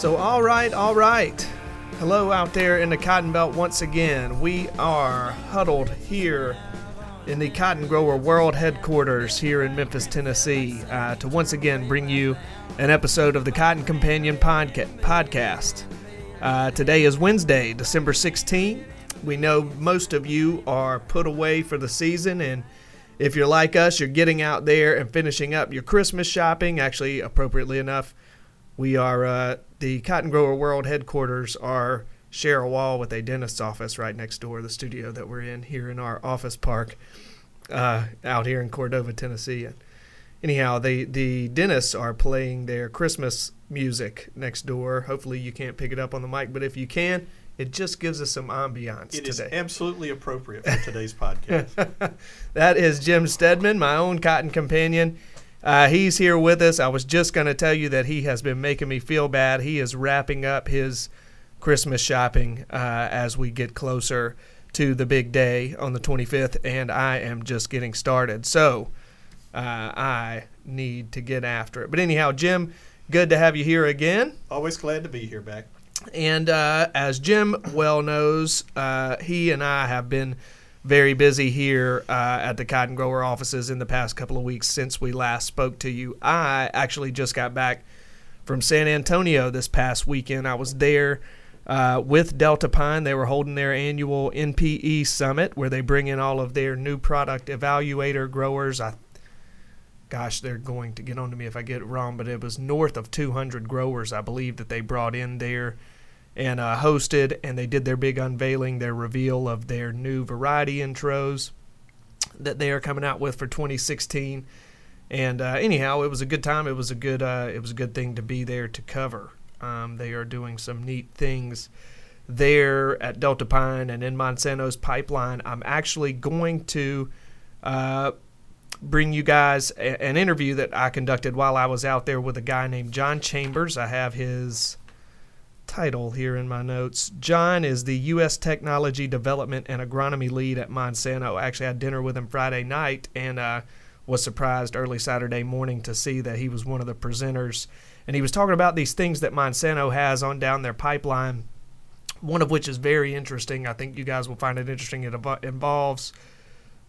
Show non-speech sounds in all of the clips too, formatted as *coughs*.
So, all right, all right. Hello out there in the Cotton Belt once again. We are huddled here in the Cotton Grower World headquarters here in Memphis, Tennessee, uh, to once again bring you an episode of the Cotton Companion podca- podcast. Uh, today is Wednesday, December 16th. We know most of you are put away for the season, and if you're like us, you're getting out there and finishing up your Christmas shopping. Actually, appropriately enough, we are uh, the Cotton Grower World headquarters are share a wall with a dentist's office right next door, the studio that we're in here in our office park uh, out here in Cordova, Tennessee. And anyhow, the the dentists are playing their Christmas music next door. Hopefully, you can't pick it up on the mic, but if you can, it just gives us some ambiance It today. is absolutely appropriate for today's podcast. *laughs* that is Jim Steadman, my own cotton companion. Uh, he's here with us. I was just going to tell you that he has been making me feel bad. He is wrapping up his Christmas shopping uh, as we get closer to the big day on the 25th, and I am just getting started. So uh, I need to get after it. But anyhow, Jim, good to have you here again. Always glad to be here back. And uh, as Jim well knows, uh, he and I have been very busy here uh, at the Cotton Grower offices in the past couple of weeks since we last spoke to you. I actually just got back from San Antonio this past weekend. I was there uh, with Deltapine. They were holding their annual NPE summit where they bring in all of their new product evaluator growers. I gosh, they're going to get on to me if I get it wrong, but it was north of 200 growers, I believe, that they brought in there and uh, hosted, and they did their big unveiling, their reveal of their new variety intros that they are coming out with for 2016. And uh, anyhow, it was a good time. It was a good, uh, it was a good thing to be there to cover. Um, they are doing some neat things there at Deltapine and in Monsanto's pipeline. I'm actually going to uh, bring you guys a- an interview that I conducted while I was out there with a guy named John Chambers. I have his title here in my notes. John is the U.S. Technology Development and Agronomy Lead at Monsanto. I actually had dinner with him Friday night and uh, was surprised early Saturday morning to see that he was one of the presenters. And he was talking about these things that Monsanto has on down their pipeline, one of which is very interesting. I think you guys will find it interesting. It involves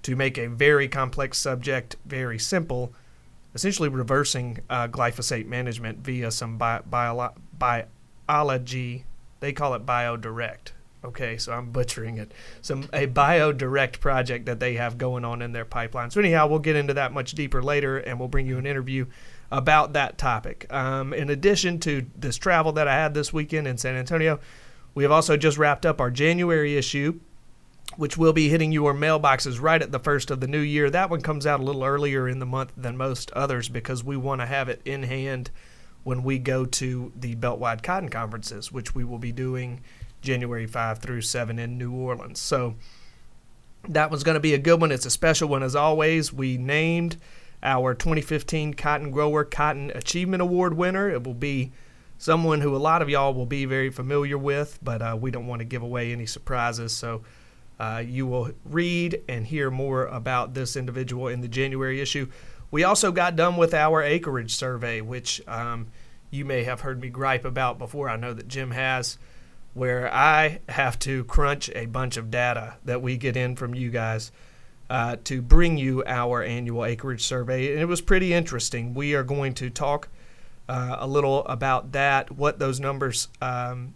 to make a very complex subject very simple, essentially reversing uh, glyphosate management via some bi- biolo- They call it BioDirect. Okay, so I'm butchering it. Some a BioDirect project that they have going on in their pipeline. So anyhow, we'll get into that much deeper later, and we'll bring you an interview about that topic. Um, in addition to this travel that I had this weekend in San Antonio, we have also just wrapped up our January issue which will be hitting your mailboxes right at the first of the new year. That one comes out a little earlier in the month than most others because we want to have it in hand when we go to the Beltwide Cotton Conferences, which we will be doing January 5 through 7 in New Orleans. So that one's going to be a good one. It's a special one as always. We named our 2015 Cotton Grower Cotton Achievement Award winner. It will be someone who a lot of y'all will be very familiar with, but uh, we don't want to give away any surprises. So uh, you will read and hear more about this individual in the January issue. We also got done with our acreage survey, which um, you may have heard me gripe about before. I know that Jim has, where I have to crunch a bunch of data that we get in from you guys uh, to bring you our annual acreage survey. And it was pretty interesting. We are going to talk uh, a little about that, what those numbers um,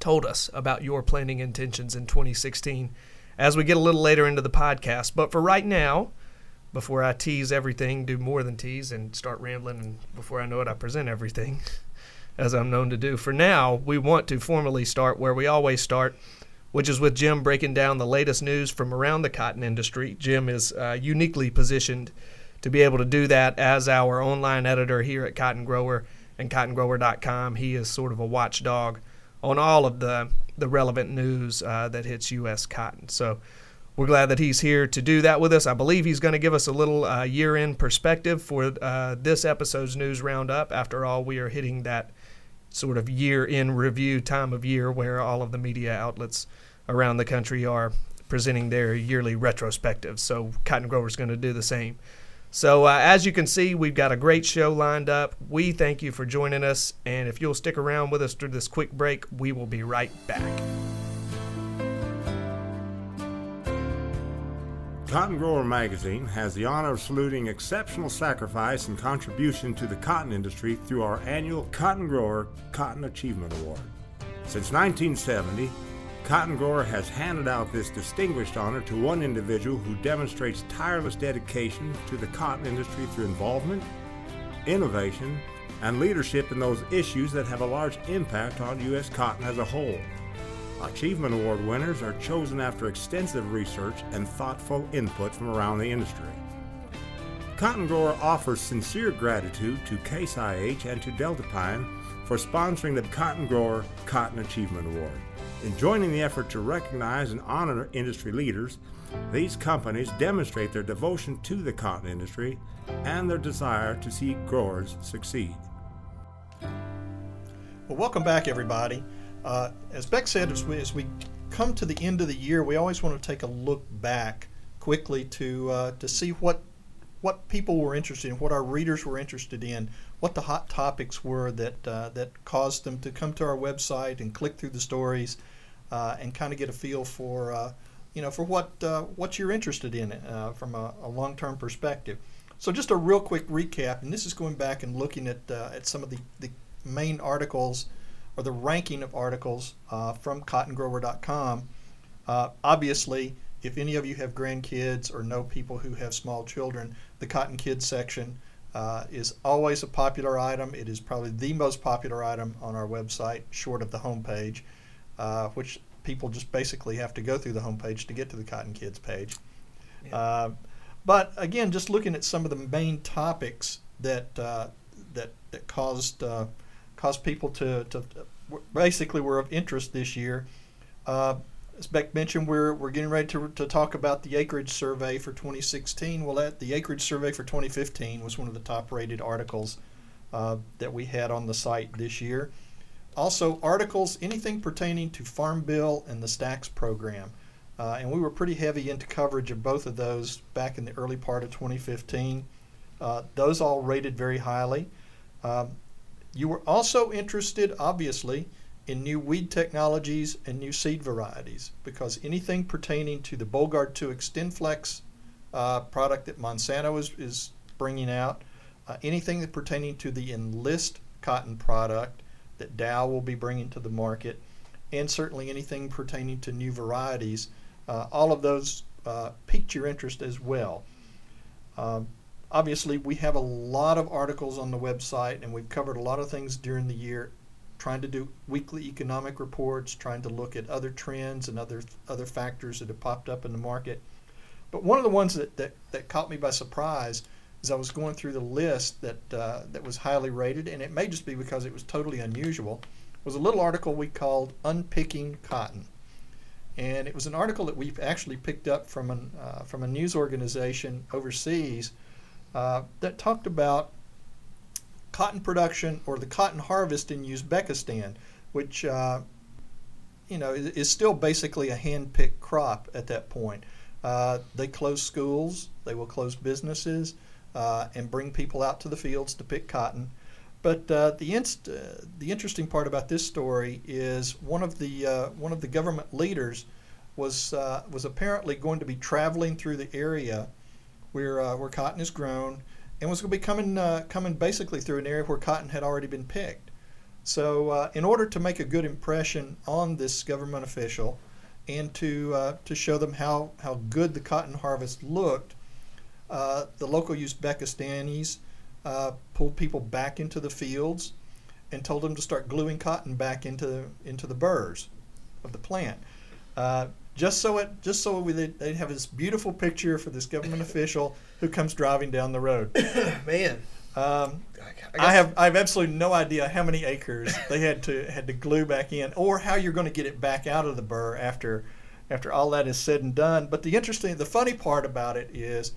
told us about your planning intentions in 2016 as we get a little later into the podcast. But for right now, before I tease everything, do more than tease and start rambling, and before I know it, I present everything *laughs* as I'm known to do. For now, we want to formally start where we always start, which is with Jim breaking down the latest news from around the cotton industry. Jim is uh, uniquely positioned to be able to do that as our online editor here at Cotton Grower and cottongrower.com. He is sort of a watchdog on all of the, the relevant news uh, that hits U.S. cotton. So we're glad that he's here to do that with us. I believe he's going to give us a little uh, year end perspective for uh, this episode's news roundup. After all, we are hitting that sort of year in review time of year where all of the media outlets around the country are presenting their yearly retrospectives. So Cotton Grower's going to do the same. So, uh, as you can see, we've got a great show lined up. We thank you for joining us. And if you'll stick around with us through this quick break, we will be right back. Cotton Grower Magazine has the honor of saluting exceptional sacrifice and contribution to the cotton industry through our annual Cotton Grower Cotton Achievement Award. Since 1970, Cotton Grower has handed out this distinguished honor to one individual who demonstrates tireless dedication to the cotton industry through involvement, innovation, and leadership in those issues that have a large impact on U.S. cotton as a whole. Achievement Award winners are chosen after extensive research and thoughtful input from around the industry. Cotton Grower offers sincere gratitude to Case IH and to Deltapine for sponsoring the Cotton Grower Cotton Achievement Award. In joining the effort to recognize and honor industry leaders, these companies demonstrate their devotion to the cotton industry and their desire to see growers succeed. Well, welcome back, everybody. Uh, as Beck said, as we, as we come to the end of the year, we always want to take a look back quickly to uh, to see what what people were interested in, what our readers were interested in, what the hot topics were that uh, that caused them to come to our website and click through the stories, uh, and kind of get a feel for uh, you know for what uh, what you're interested in from a, a long-term perspective. So just a real quick recap, and this is going back and looking at at some of the, the main articles or the ranking of articles uh, from cottongrower.com. Uh, obviously, if any of you have grandkids or know people who have small children, the Cotton Kids section uh, is always a popular item. It is probably the most popular item on our website, short of the homepage, uh, which people just basically have to go through the homepage to get to the Cotton Kids page. Yeah. Uh, but again, just looking at some of the main topics that uh, that that caused caused people to, to basically were of interest this year. Uh, as Beck mentioned, we're, we're getting ready to, to talk about the acreage survey for 2016. Well, that, the acreage survey for 2015 was one of the top rated articles uh, that we had on the site this year. Also, articles, anything pertaining to Farm Bill and the STAX program. Uh, and we were pretty heavy into coverage of both of those back in the early part of 2015. Uh, those all rated very highly. Um, you were also interested, obviously, in new weed technologies and new seed varieties because anything pertaining to the Bollgard 2 XtendFlex uh, product that Monsanto is, is bringing out, uh, anything that pertaining to the Enlist cotton product that Dow will be bringing to the market, and certainly anything pertaining to new varieties, uh, all of those uh, piqued your interest as well. Um, obviously, we have a lot of articles on the website, and we've covered a lot of things during the year, trying to do weekly economic reports, trying to look at other trends and other other factors that have popped up in the market. But one of the ones that, that, that caught me by surprise as I was going through the list that uh, that was highly rated, and it may just be because it was totally unusual, was a little article we called "Unpicking Cotton," and it was an article that we've actually picked up from an uh, from a news organization overseas uh, that talked about cotton production or the cotton harvest in Uzbekistan, which uh, you know is, is, still basically a hand-picked crop at that point. Uh, they close schools, they will close businesses, uh, and bring people out to the fields to pick cotton. But uh, the inst- the interesting part about this story is one of the one of the government leaders was was apparently going to be traveling through the area where uh, where cotton is grown, and was going to be coming uh, coming basically through an area where cotton had already been picked. So, uh, in order to make a good impression on this government official, and to uh, to show them how how good the cotton harvest looked, uh, the local Uzbekistanis uh, pulled people back into the fields and told them to start gluing cotton back into into the burrs of the plant just so it just so we, they'd have this beautiful picture for this government *laughs* official who comes driving down the road. *coughs* Man, um, I, I, have I have absolutely no idea how many acres they had to had to glue back in, or how you're going to get it back out of the burr after after all that is said and done. But the interesting, the funny part about it is,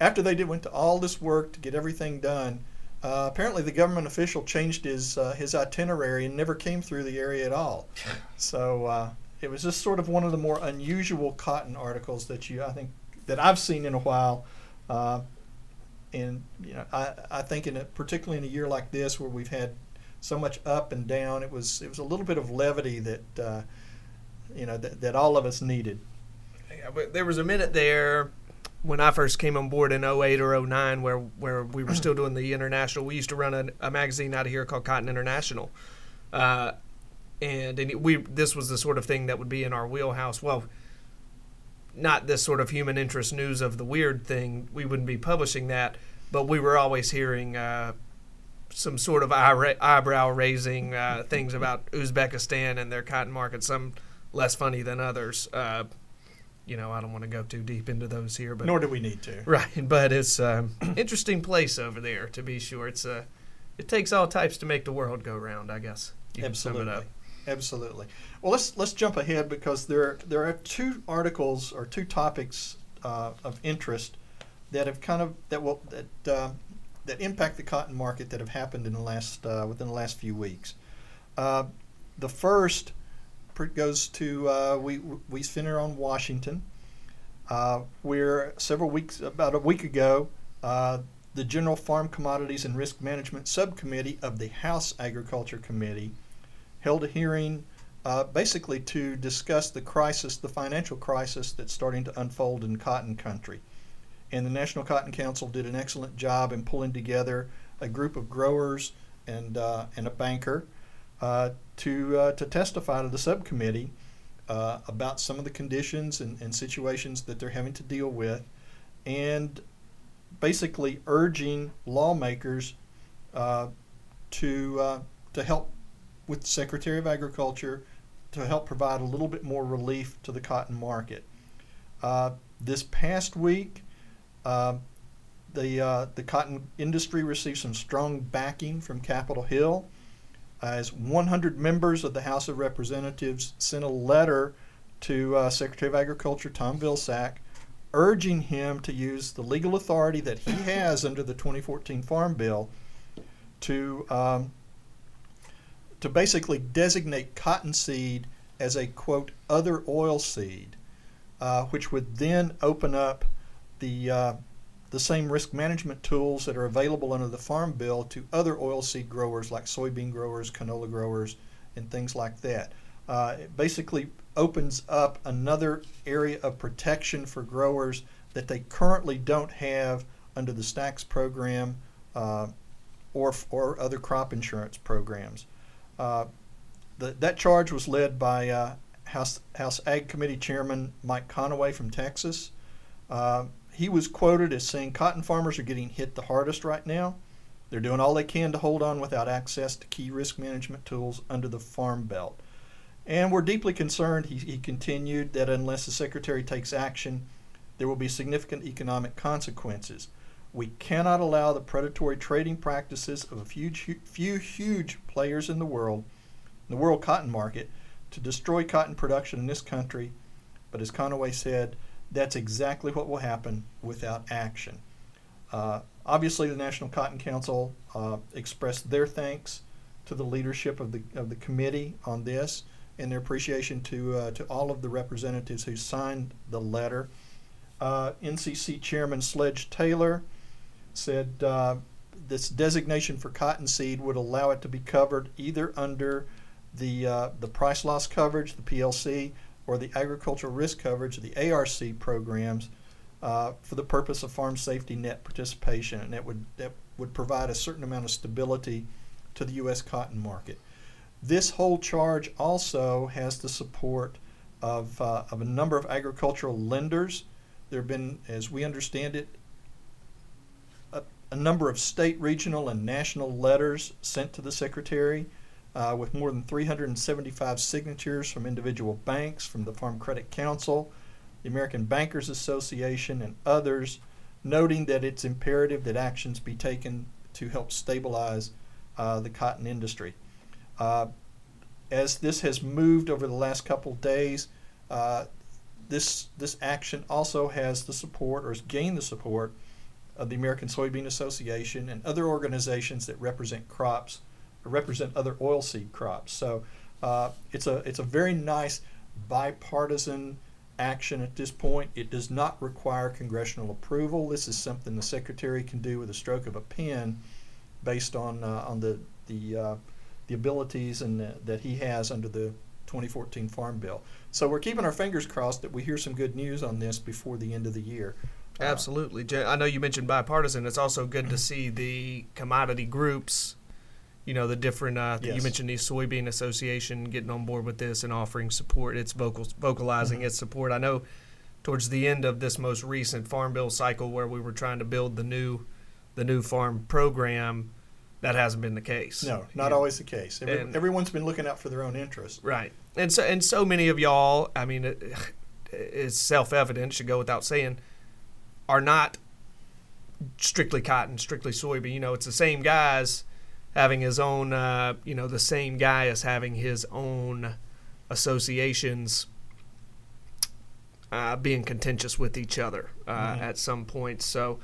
after they did went to all this work to get everything done. Uh, apparently, the government official changed his uh, his itinerary and never came through the area at all. *laughs* So uh, it was just sort of one of the more unusual cotton articles that you I think that I've seen in a while. Uh, and you know, I, I think in a, particularly in a year like this where we've had so much up and down, it was it was a little bit of levity that uh, you know that, that all of us needed. Yeah, but there was a minute there when I first came on board in 08 or 09 where where we were still doing the international. We used to run a, a magazine out of here called Cotton International. Uh, and, and we this was the sort of thing that would be in our wheelhouse. Well, not this sort of human interest news of the weird thing. We wouldn't be publishing that, but we were always hearing uh, some sort of eyebrow raising uh, things about Uzbekistan and their cotton market. Some less funny than others. Uh, you know, I don't want to go too deep into those here, but nor do we need to. *laughs* Right, but it's an um, interesting place over there to be sure. It's a, uh, it takes all types to make the world go round. I guess. Absolutely. Absolutely. Well, let's let's jump ahead because there there are two articles or two topics uh, of interest that have kind of that will that uh, that impact the cotton market that have happened in the last uh, within the last few weeks. Uh, the first goes to uh, we we center on Washington, uh, where several weeks about a week ago. the General Farm Commodities and Risk Management Subcommittee of the House Agriculture Committee held a hearing uh, basically to discuss the crisis, the financial crisis that's starting to unfold in cotton country. And the National Cotton Council did an excellent job in pulling together a group of growers and, uh, and a banker uh, to, uh, to testify to the subcommittee uh, about some of the conditions and, and situations that they're having to deal with, and basically urging lawmakers uh, to, to help with the Secretary of Agriculture to help provide a little bit more relief to the cotton market. Uh, this past week, uh, the uh, the cotton industry received some strong backing from Capitol Hill, as 100 members of the House of Representatives sent a letter to uh, Secretary of Agriculture Tom Vilsack, urging him to use the legal authority that he has under the 2014 Farm Bill to um, to basically designate cottonseed as a quote other oil seed, uh, which would then open up the uh, the same risk management tools that are available under the Farm Bill to other oilseed growers like soybean growers, canola growers, and things like that. Uh, it basically opens up another area of protection for growers that they currently don't have under the STAX program uh, or, or other crop insurance programs. Uh, the, that charge was led by uh, House, House Ag Committee Chairman Mike Conaway from Texas. Uh, he was quoted as saying cotton farmers are getting hit the hardest right now. They're doing all they can to hold on without access to key risk management tools under the Farm Bill. And we're deeply concerned, he, he continued, that unless the Secretary takes action, there will be significant economic consequences. We cannot allow the predatory trading practices of a few, few huge players in the world, the world cotton market, to destroy cotton production in this country. But as Conaway said, that's exactly what will happen without action. Uh, obviously, the National Cotton Council uh, expressed their thanks to the leadership of the of the committee on this, and their appreciation to uh, to all of the representatives who signed the letter. Uh, NCC Chairman Sledge Taylor said uh, this designation for cottonseed would allow it to be covered either under the uh, the price loss coverage, the PLC, or the agricultural risk coverage, the ARC programs, uh, for the purpose of farm safety net participation, and that would that would provide a certain amount of stability to the U.S. cotton market. This whole charge also has the support of, uh, of a number of agricultural lenders. There have been, as we understand it, a number of state, regional, and national letters sent to the Secretary uh, with more than 375 signatures from individual banks, from the Farm Credit Council, the American Bankers Association, and others, noting that it's imperative that actions be taken to help stabilize uh, the cotton industry. Uh, as this has moved over the last couple of days, uh, this this action also has the support or has gained the support of the American Soybean Association and other organizations that represent crops represent other oilseed crops. So uh, it's a it's a very nice bipartisan action at this point. It does not require congressional approval. This is something the secretary can do with a stroke of a pen, based on uh, on the the uh, the abilities and uh, that he has under the 2014 Farm Bill. So we're keeping our fingers crossed that we hear some good news on this before the end of the year. Uh, Absolutely. I know you mentioned bipartisan. It's also good to see the commodity groups, you know, the different, uh, you mentioned the Soybean Association getting on board with this and offering support. It's vocal, vocalizing its support. I know towards the end of this most recent Farm Bill cycle where we were trying to build the new, the new farm program, that hasn't been the case. No, not Yeah. always the case. Every, And- everyone's been looking out for their own interests. Right, and so and so many of y'all. I mean, it, it's self-evident. Should go without saying, are not strictly cotton, strictly soybean. You know, it's the same guys having his own. Uh, you know, the same guy is having his own associations. Uh, being contentious with each other uh, Mhm. at some point. So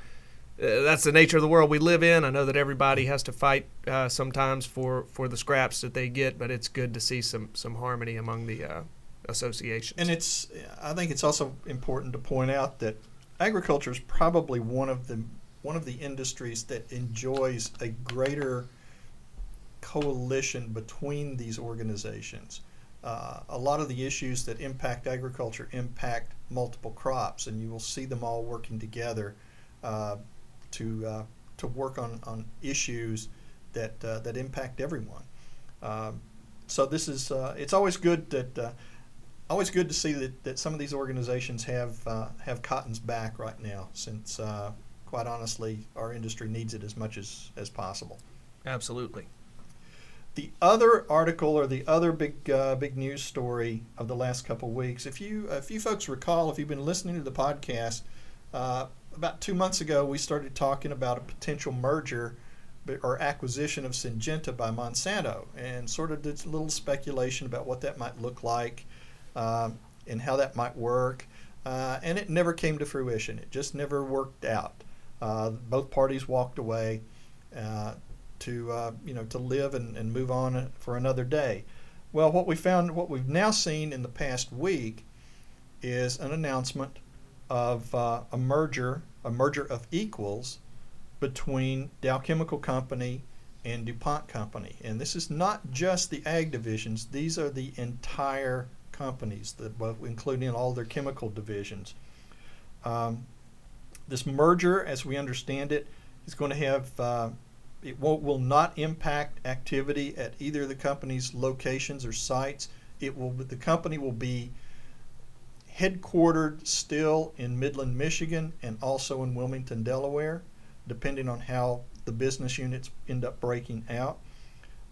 uh, that's the nature of the world we live in. I know that everybody has to fight uh, sometimes for, for the scraps that they get, but it's good to see some, some harmony among the uh, associations. And it's, I think it's also important to point out that agriculture is probably one of the one of the industries that enjoys a greater coalition between these organizations. Uh, a lot of the issues that impact agriculture impact multiple crops, and you will see them all working together uh, to uh, to work on, on issues that uh, that impact everyone. Um, so this is uh, it's always good that uh, always good to see that, that some of these organizations have uh, have cotton's back right now, since uh, quite honestly our industry needs it as much as, as possible. Absolutely. The other article or the other big uh, big news story of the last couple of weeks, if you if you folks recall, if you've been listening to the podcast, uh, about two months ago we started talking about a potential merger or acquisition of Syngenta by Monsanto, and sort of did a little speculation about what that might look like um, and how that might work. Uh, and it never came to fruition. It just never worked out. Uh, both parties walked away. Uh, to uh, you know to live and, and move on for another day. Well, what we found, what we've now seen in the past week, is an announcement of uh, a merger, a merger of equals, between Dow Chemical Company and DuPont Company. And this is not just the ag divisions; these are the entire companies, the, including all their chemical divisions. Um, this merger, as we understand it, is going to have uh, it will not impact activity at either of the company's locations or sites. It will the company will be headquartered still in Midland, Michigan, and also in Wilmington, Delaware, depending on how the business units end up breaking out.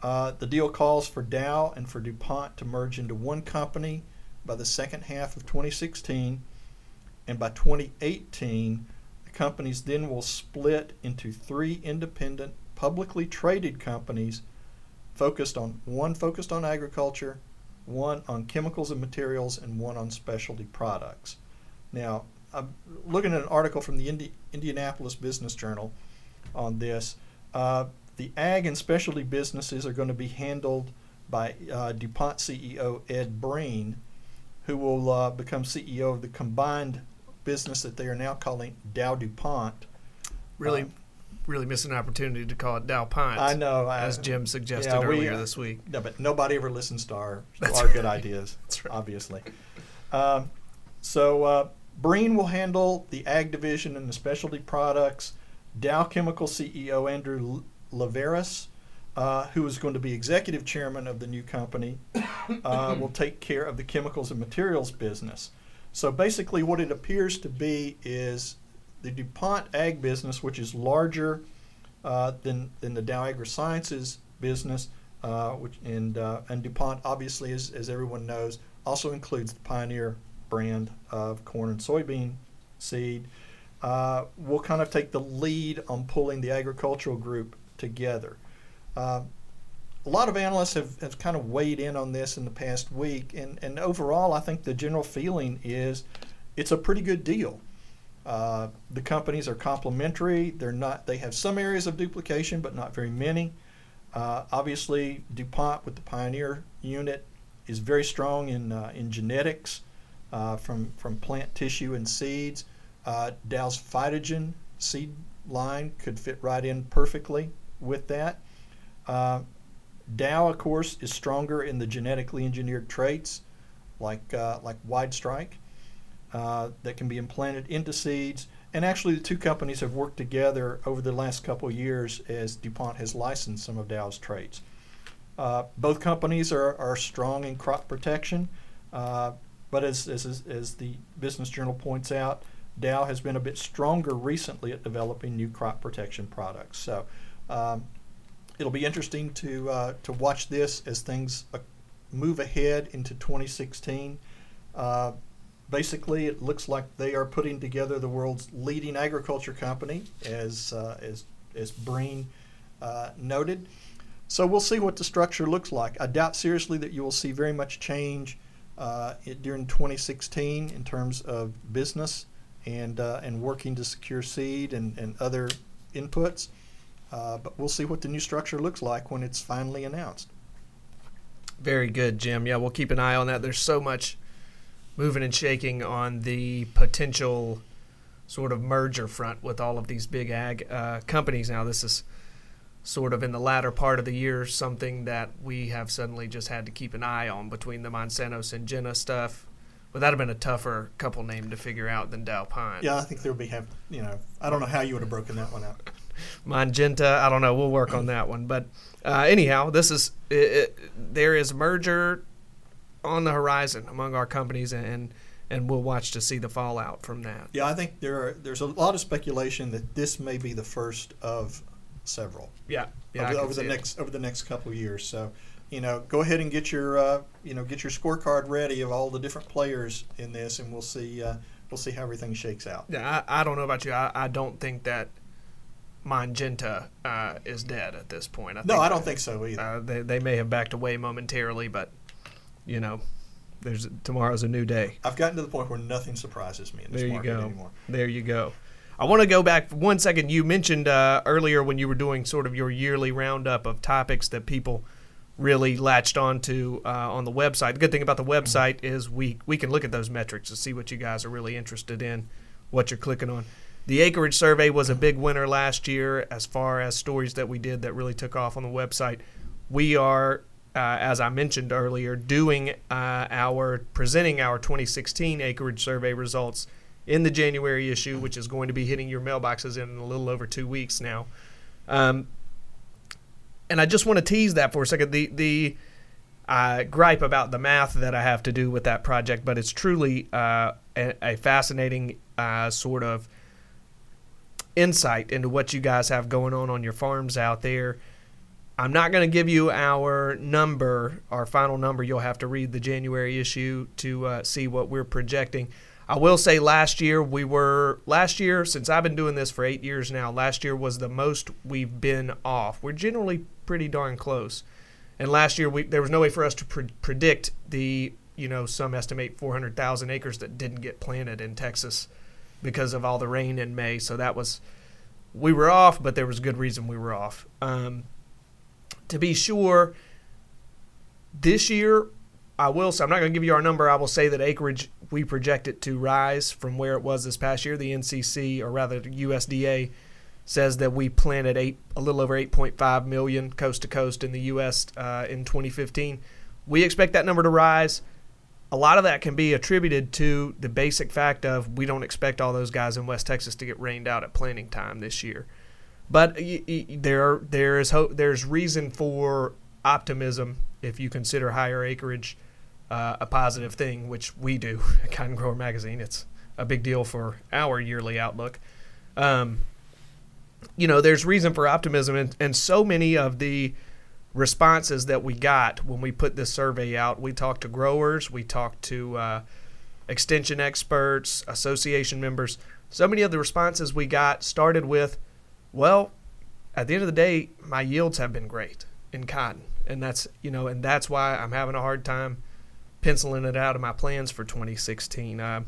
Uh, the deal calls for Dow and for DuPont to merge into one company by the second half of 2016, and by 2018, the companies then will split into three independent, publicly traded companies focused on one focused on agriculture, one on chemicals and materials, and one on specialty products. Now, I'm looking at an article from the Indi- Indianapolis Business Journal on this. Uh, the ag and specialty businesses are going to be handled by uh, DuPont CEO Ed Breen, who will uh, become CEO of the combined business that they are now calling Dow DuPont. Really, Uh, really missed an opportunity to call it Dow Pint. I know, I- as Jim suggested yeah, we, earlier uh, this week. No, but nobody ever listens to our, *laughs* That's our good ideas, *laughs* right. obviously. Um, so uh, Breen will handle the ag division and the specialty products. Dow Chemical CEO Andrew Liveris, uh, who is going to be executive chairman of the new company, uh, *coughs* will take care of the chemicals and materials business. So basically, what it appears to be is the DuPont ag business, which is larger uh, than, than the Dow AgroSciences business, uh, which and uh, and DuPont obviously, as, as everyone knows, also includes the Pioneer brand of corn and soybean seed. Uh, will kind of take the lead on pulling the agricultural group together. Uh, a lot of analysts have, have kind of weighed in on this in the past week, and, and overall, I think the general feeling is it's a pretty good deal. Uh, the companies are complementary. They're not. They have some areas of duplication, but not very many. Uh, obviously, DuPont with the Pioneer unit is very strong in uh, in genetics. uh, from from plant tissue and seeds. Uh, Dow's Phytogen seed line could fit right in perfectly with that. Uh, Dow, of course, is stronger in the genetically engineered traits like uh, like WideStrike uh, that can be implanted into seeds. And actually, the two companies have worked together over the last couple years as DuPont has licensed some of Dow's traits. Uh, both companies are, are strong in crop protection, uh, but as, as, as the Business Journal points out, Dow has been a bit stronger recently at developing new crop protection products. So um, it'll be interesting to, uh, to watch this as things uh, move ahead into 2016. Uh, basically, it looks like they are putting together the world's leading agriculture company, as uh, as as Breen uh, noted. So we'll see what the structure looks like. I doubt seriously that you will see very much change uh, it, during 2016 in terms of business and and working to secure seed and, and other inputs. Uh, but we'll see what the new structure looks like when it's finally announced. Very good, Jim. Yeah, we'll keep an eye on that. There's so much moving and shaking on the potential sort of merger front with all of these big ag uh, companies. Now, this is sort of in the latter part of the year something that we have suddenly just had to keep an eye on between the Monsanto Syngenta stuff. But that'd have been a tougher couple name to figure out than Dow Pine. Yeah, I think there would be have you know I don't know how you would have broken that one out. Magenta, I don't know. We'll work on that one. But uh, anyhow, this is it, it, there is merger on the horizon among our companies, and and we'll watch to see the fallout from that. Yeah, I think there are, there's a lot of speculation that this may be the first of several. Yeah, yeah over, over the next over the next couple of years. So, you know, go ahead and get your uh, you know get your scorecard ready of all the different players in this, and we'll see uh, we'll see how everything shakes out. Yeah, I, I don't know about you. I, I don't think that Magenta uh, is dead at this point. I no, I don't think so either. Uh, they, they may have backed away momentarily, but you know, there's tomorrow's a new day. I've gotten to the point where nothing surprises me in this there market go. anymore. There you go. I want to go back one second. You mentioned uh, earlier when you were doing sort of your yearly roundup of topics that people really latched onto uh, on the website. The good thing about the website mm-hmm. is we we can look at those metrics to see what you guys are really interested in, what you're clicking on. The acreage survey was a big winner last year as far as stories that we did that really took off on the website. We are, uh, as I mentioned earlier, doing uh, our presenting our 2016 acreage survey results in the January issue, which is going to be hitting your mailboxes in a little over two weeks now. Um, and I just want to tease that for a second. The the gripe about the math that I have to do with that project, but it's truly uh, a, a, fascinating uh, sort of insight into what you guys have going on on your farms out there. I'm not going to give you our number, our final number. You'll have to read the January issue to uh, see what we're projecting. I will say last year we were last year since I've been doing this for 8 years now, last year was the most we've been off. We're generally pretty darn close. And last year we there was no way for us to pre- predict the, you know, some estimate 400,000 acres that didn't get planted in Texas because of all the rain in May. So that was we were off, but there was good reason we were off. Um, to be sure, this year I will say I'm not going to give you our number. I will say that acreage we project it to rise from where it was this past year. The NCC, or rather the USDA, says that we planted eight a little over 8.5 million coast to coast in the U.S. Uh, in 2015. We expect that number to rise a lot of that can be attributed to the basic fact of we don't expect all those guys in West Texas to get rained out at planting time this year. But there there is hope, there's reason for optimism if you consider higher acreage uh, a positive thing, which we do *laughs* at Cotton Grower Magazine. It's a big deal for our yearly outlook. Um, you know, there's reason for optimism, and, and so many of the responses that we got when we put this survey out. We talked to growers, we talked to uh, extension experts, association members. So many of the responses we got started with, well, at the end of the day, my yields have been great in cotton. And that's, you know, and that's why I'm having a hard time penciling it out of my plans for 2016. Uh,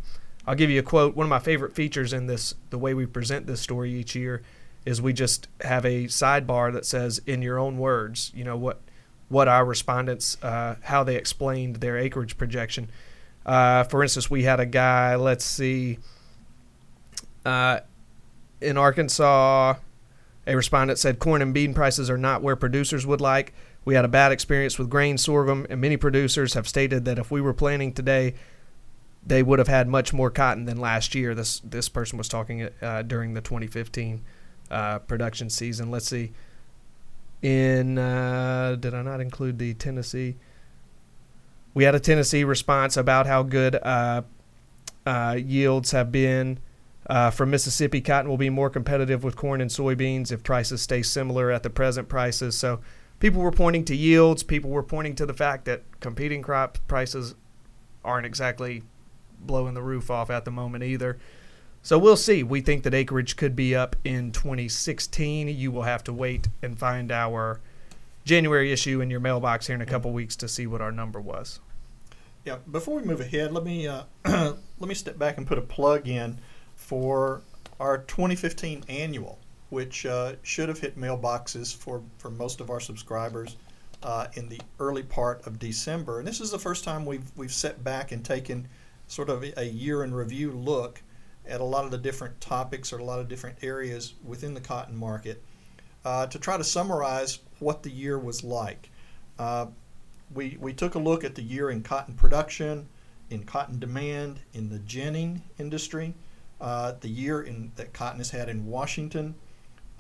I'll give you a quote. One of my favorite features in this, the way we present this story each year, is we just have a sidebar that says in your own words you know what what our respondents uh, how they explained their acreage projection Uh, for instance, we had a guy. Let's see. Uh, in Arkansas, a respondent said corn and bean prices are not where producers would like. We had a bad experience with grain sorghum, and many producers have stated that if we were planting today, they would have had much more cotton than last year. This this person was talking uh, during the 2015 uh, production season. Let's see. In uh, did I not include the Tennessee? We had a Tennessee response about how good uh, uh, yields have been. Uh, from Mississippi, cotton will be more competitive with corn and soybeans if prices stay similar at the present prices. So people were pointing to yields. People were pointing to the fact that competing crop prices aren't exactly blowing the roof off at the moment either. So we'll see. We think that acreage could be up in 2016. You will have to wait and find our January issue in your mailbox here in a couple weeks to see what our number was. Yeah. Before we move ahead, let me uh, *clears throat* let me step back and put a plug in for our 2015 annual, which uh, should have hit mailboxes for for most of our subscribers uh, in the early part of December. And this is the first time we've we've set back and taken sort of a year in review look at a lot of the different topics or a lot of different areas within the cotton market uh, to try to summarize what the year was like. Uh, we, we took a look at the year in cotton production, in cotton demand, in the ginning industry, uh, the year in, that cotton has had in Washington,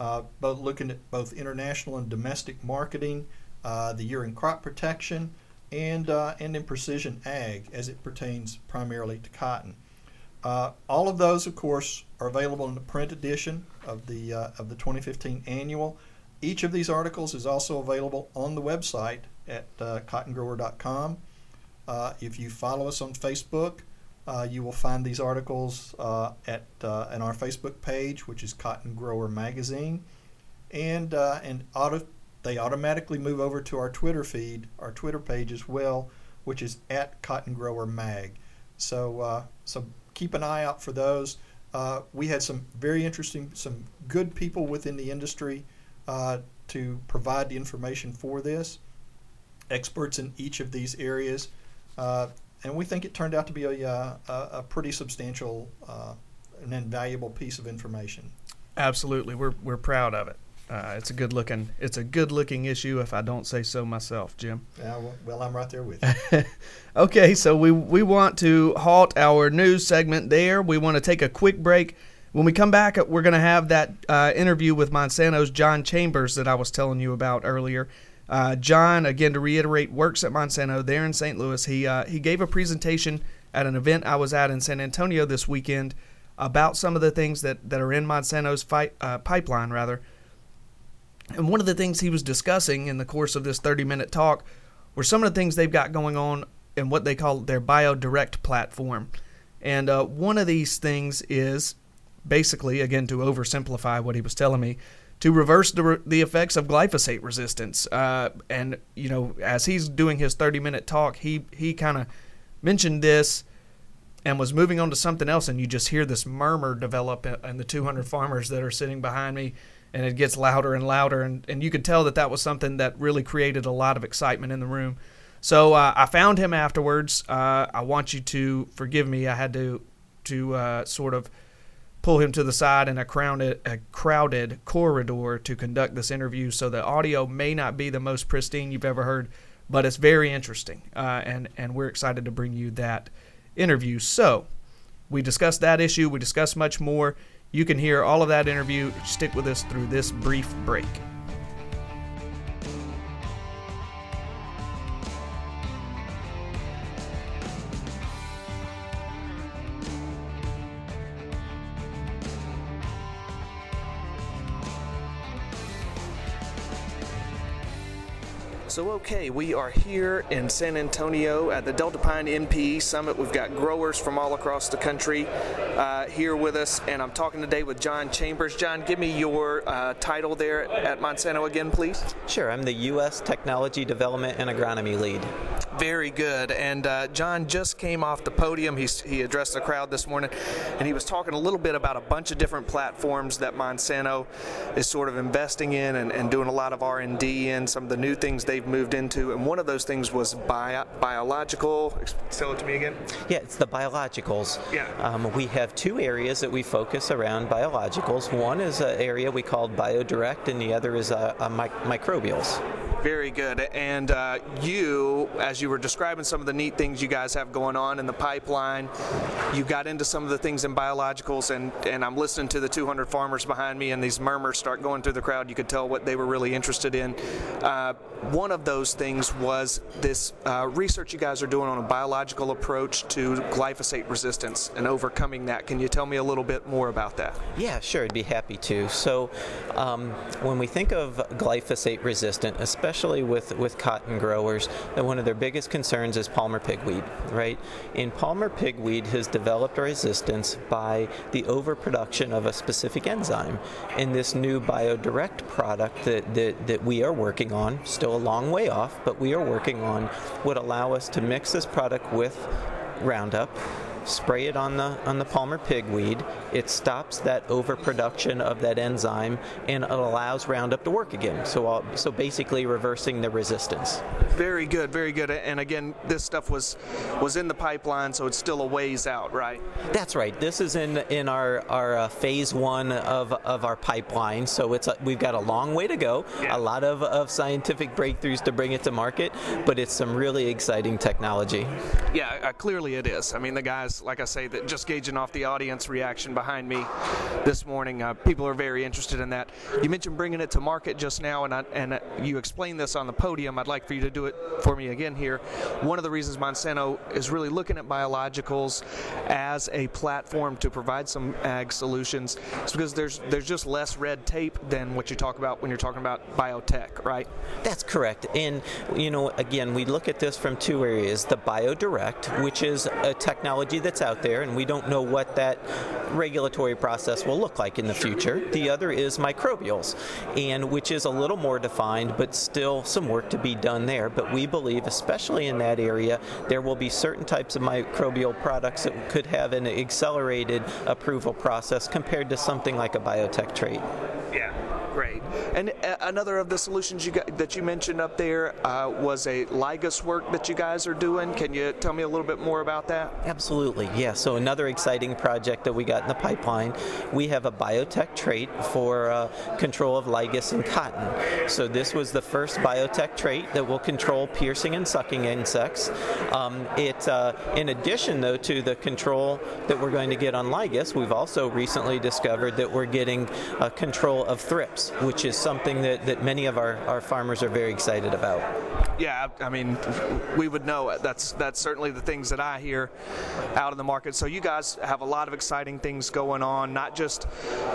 uh, both looking at both international and domestic marketing, uh, the year in crop protection, and, uh, and in precision ag as it pertains primarily to cotton. Uh, all of those, of course, are available in the print edition of the, uh, of the 2015 annual. Each of these articles is also available on the website at uh, cottongrower.com. Uh, if you follow us on Facebook, uh, you will find these articles uh, at on our Facebook page, which is Cotton Grower Magazine, and and auto, they automatically move over to our Twitter feed, our Twitter page as well, which is at Cotton Grower Mag. So so keep an eye out for those. Uh, we had some very interesting, some good people within the industry uh, to provide the information for this. Experts in each of these areas, uh, and we think it turned out to be a, uh, a, a pretty substantial uh, and invaluable piece of information. Absolutely, we're we're proud of it. Uh, it's a good looking it's a good looking issue if I don't say so myself, Jim. Yeah, well, well I'm right there with you. *laughs* okay, so we we want to halt our news segment there. We want to take a quick break. When we come back, we're going to have that uh, interview with Monsanto's John Chambers that I was telling you about earlier. Uh, John, again to reiterate, works at Monsanto there in St. Louis. He uh, he gave a presentation at an event I was at in San Antonio this weekend about some of the things that, that are in Monsanto's fight, uh, pipeline, rather. And one of the things he was discussing in the course of this 30 minute talk were some of the things they've got going on in what they call their BioDirect platform. And uh, one of these things is basically, again, to oversimplify what he was telling me, to reverse the, the effects of glyphosate resistance. Uh, and, you know, as he's doing his 30 minute talk, he, he kind of mentioned this and was moving on to something else. And you just hear this murmur develop in the 200 farmers that are sitting behind me. And it gets louder and louder. And, and you could tell that that was something that really created a lot of excitement in the room. So uh, I found him afterwards. Uh, I want you to forgive me. I had to to uh, sort of pull him to the side in a crowded, a crowded corridor to conduct this interview. So the audio may not be the most pristine you've ever heard, but it's very interesting, uh, and and we're excited to bring you that interview. So we discussed that issue. We discussed much more. You can hear all of that interview. Stick with us through this brief break. So, okay, we are here in San Antonio at the Deltapine NPE Summit. We've got growers from all across the country uh, here with us, and I'm talking today with John Chambers. John, give me your uh, title there at Monsanto again, please. Sure, I'm the U.S. Technology Development and Agronomy Lead. Very good. And uh, John just came off the podium. He's, he addressed the crowd this morning, and he was talking a little bit about a bunch of different platforms that Monsanto is sort of investing in and, and doing a lot of R&D in, some of the new things they've moved into. And one of those things was bio, biological. Tell it to me again. Yeah, it's the biologicals. Yeah. Um, we have two areas that we focus around biologicals. One is an area we call BioDirect, and the other is uh, uh, mic- microbials. Very good. And uh, you, as you were describing some of the neat things you guys have going on in the pipeline, you got into some of the things in biologicals, and, and I'm listening to the 200 farmers behind me, and these murmurs start going through the crowd. You could tell what they were really interested in. Uh, one of those things was this uh, research you guys are doing on a biological approach to glyphosate resistance and overcoming that. Can you tell me a little bit more about that? Yeah, sure, I'd be happy to. So, um, when we think of glyphosate resistant, especially with, with cotton growers, that one of their biggest concerns is palmer pigweed, right? And palmer pigweed has developed resistance by the overproduction of a specific enzyme. And this new BioDirect product that, that, that we are working on, still a long way off, but we are working on, would allow us to mix this product with Roundup spray it on the on the palmer pigweed. It stops that overproduction of that enzyme and it allows Roundup to work again. So so basically reversing the resistance. Very good, very good. And again, this stuff was was in the pipeline, so it's still a ways out, right? That's right. This is in in our our uh, phase one of, of our pipeline. So it's a, we've got a long way to go. Yeah. A lot of, of scientific breakthroughs to bring it to market, but it's some really exciting technology. Yeah, uh, clearly it is. I mean, the guys, like I say, that just gauging off the audience reaction behind me this morning, uh, people are very interested in that. You mentioned bringing it to market just now, and I, and you explained this on the podium. I'd like for you to do it for me again here. One of the reasons Monsanto is really looking at biologicals as a platform to provide some ag solutions is because there's there's just less red tape than what you talk about when you're talking about biotech, right? That's correct. And, you know, again, we look at this from two areas the BioDirect, which is a technology that's out there, and we don't know what that regulatory process will look like in the future. The other is microbials, and which is a little more defined, but still some work to be done there. But we believe, especially in that area, there will be certain types of microbial products that could have an accelerated approval process compared to something like a biotech trait. And uh, another of the solutions you got, that you mentioned up there uh, was a Lygus work that you guys are doing. Can you tell me a little bit more about that? Absolutely, yeah. So another exciting project that we got in the pipeline, we have a biotech trait for uh, control of lygus in cotton. So this was the first biotech trait that will control piercing and sucking insects. Um, it, uh, in addition though to the control that we're going to get on lygus, we've also recently discovered that we're getting control of thrips, which is something that, that many of our, our farmers are very excited about. Yeah, I mean, we would know. That's that's certainly the things that I hear out in the market. So you guys have a lot of exciting things going on. Not just,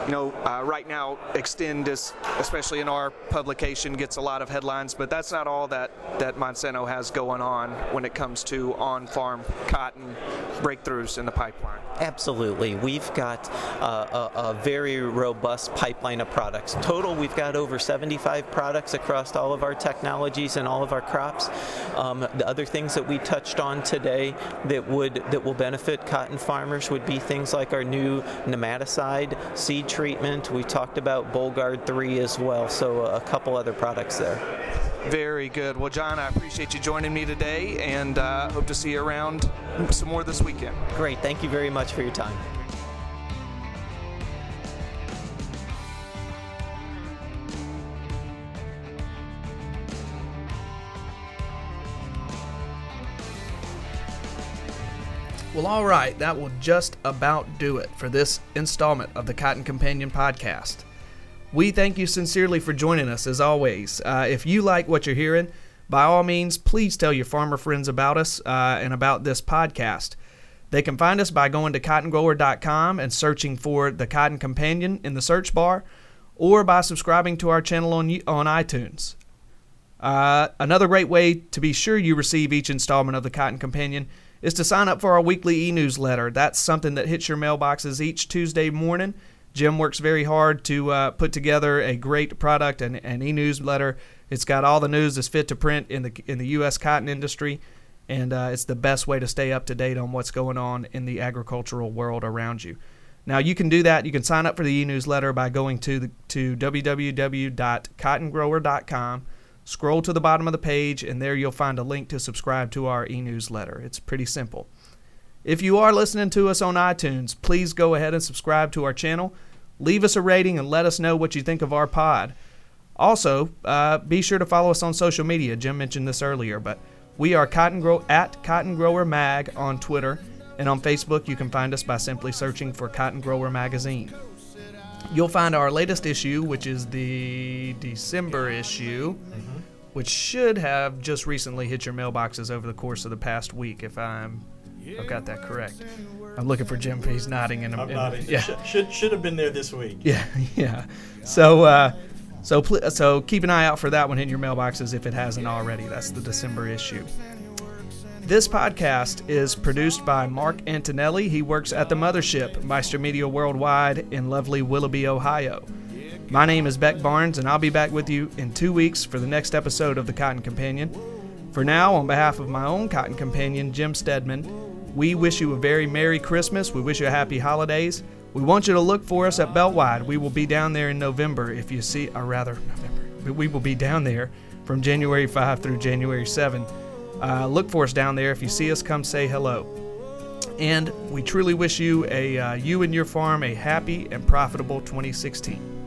you know, uh, right now, Xtend is, especially in our publication, gets a lot of headlines. But that's not all that that Monsanto has going on when it comes to on-farm cotton breakthroughs in the pipeline. Absolutely. We've got uh, a, a, very robust pipeline of products. Total, we've got over 75 products across all of our technologies and all of our crops. Um, the other things that we touched on today that would that will benefit cotton farmers would be things like our new nematicide seed treatment. We talked about Bollgard 3 as well, so a couple other products there. Very good. Well, John, I appreciate you joining me today and uh, hope to see you around some more this weekend. Great. Thank you very much for your time. Well, all right, that will just about do it for this installment of the Cotton Companion podcast. We thank you sincerely for joining us as always. Uh, if you like what you're hearing, by all means, please tell your farmer friends about us uh, and about this podcast. They can find us by going to cottongrower.com and searching for the Cotton Companion in the search bar, or by subscribing to our channel on on iTunes. Uh, another great way to be sure you receive each installment of the Cotton Companion is to sign up for our weekly e newsletter. That's something that hits your mailboxes each Tuesday morning Jim works very hard to uh, put together a great product and an e-newsletter. It's got all the news that's fit to print in the in the U.S. cotton industry, and uh, it's the best way to stay up to date on what's going on in the agricultural world around you. Now you can do that. You can sign up for the e-newsletter by going to the, to www.cottongrower.com. Scroll to the bottom of the page, and there you'll find a link to subscribe to our e-newsletter. It's pretty simple. If you are listening to us on iTunes, please go ahead and subscribe to our channel. Leave us a rating and let us know what you think of our pod. Also, uh, be sure to follow us on social media. Jim mentioned this earlier, but we are Cotton Grow at Cotton Grower Mag on Twitter, and on Facebook you can find us by simply searching for Cotton Grower Magazine. You'll find our latest issue, which is the December issue, which should have just recently hit your mailboxes over the course of the past week, if I'm I've got that correct. I'm looking for Jim. He's nodding. And I'm nodding. Yeah. Should, should should have been there this week. *laughs* Yeah, yeah. So, uh, so pl- so keep an eye out for that one in your mailboxes if it hasn't already. That's the December issue. This podcast is produced by Mark Antonelli. He works at the mothership, Meister Media Worldwide, in lovely Willoughby, Ohio. My name is Beck Barnes, and I'll be back with you in two weeks for the next episode of the Cotton Companion. For now, on behalf of my own Cotton Companion, Jim Steadman, we wish you a very Merry Christmas. We wish you a happy holidays. We want you to look for us at Beltwide. We will be down there in November if you see, or rather, November. We will be down there from January 5 through January 7. Uh, look for us down there. If you see us, come say hello. And we truly wish you a uh, you and your farm a happy and profitable 2016.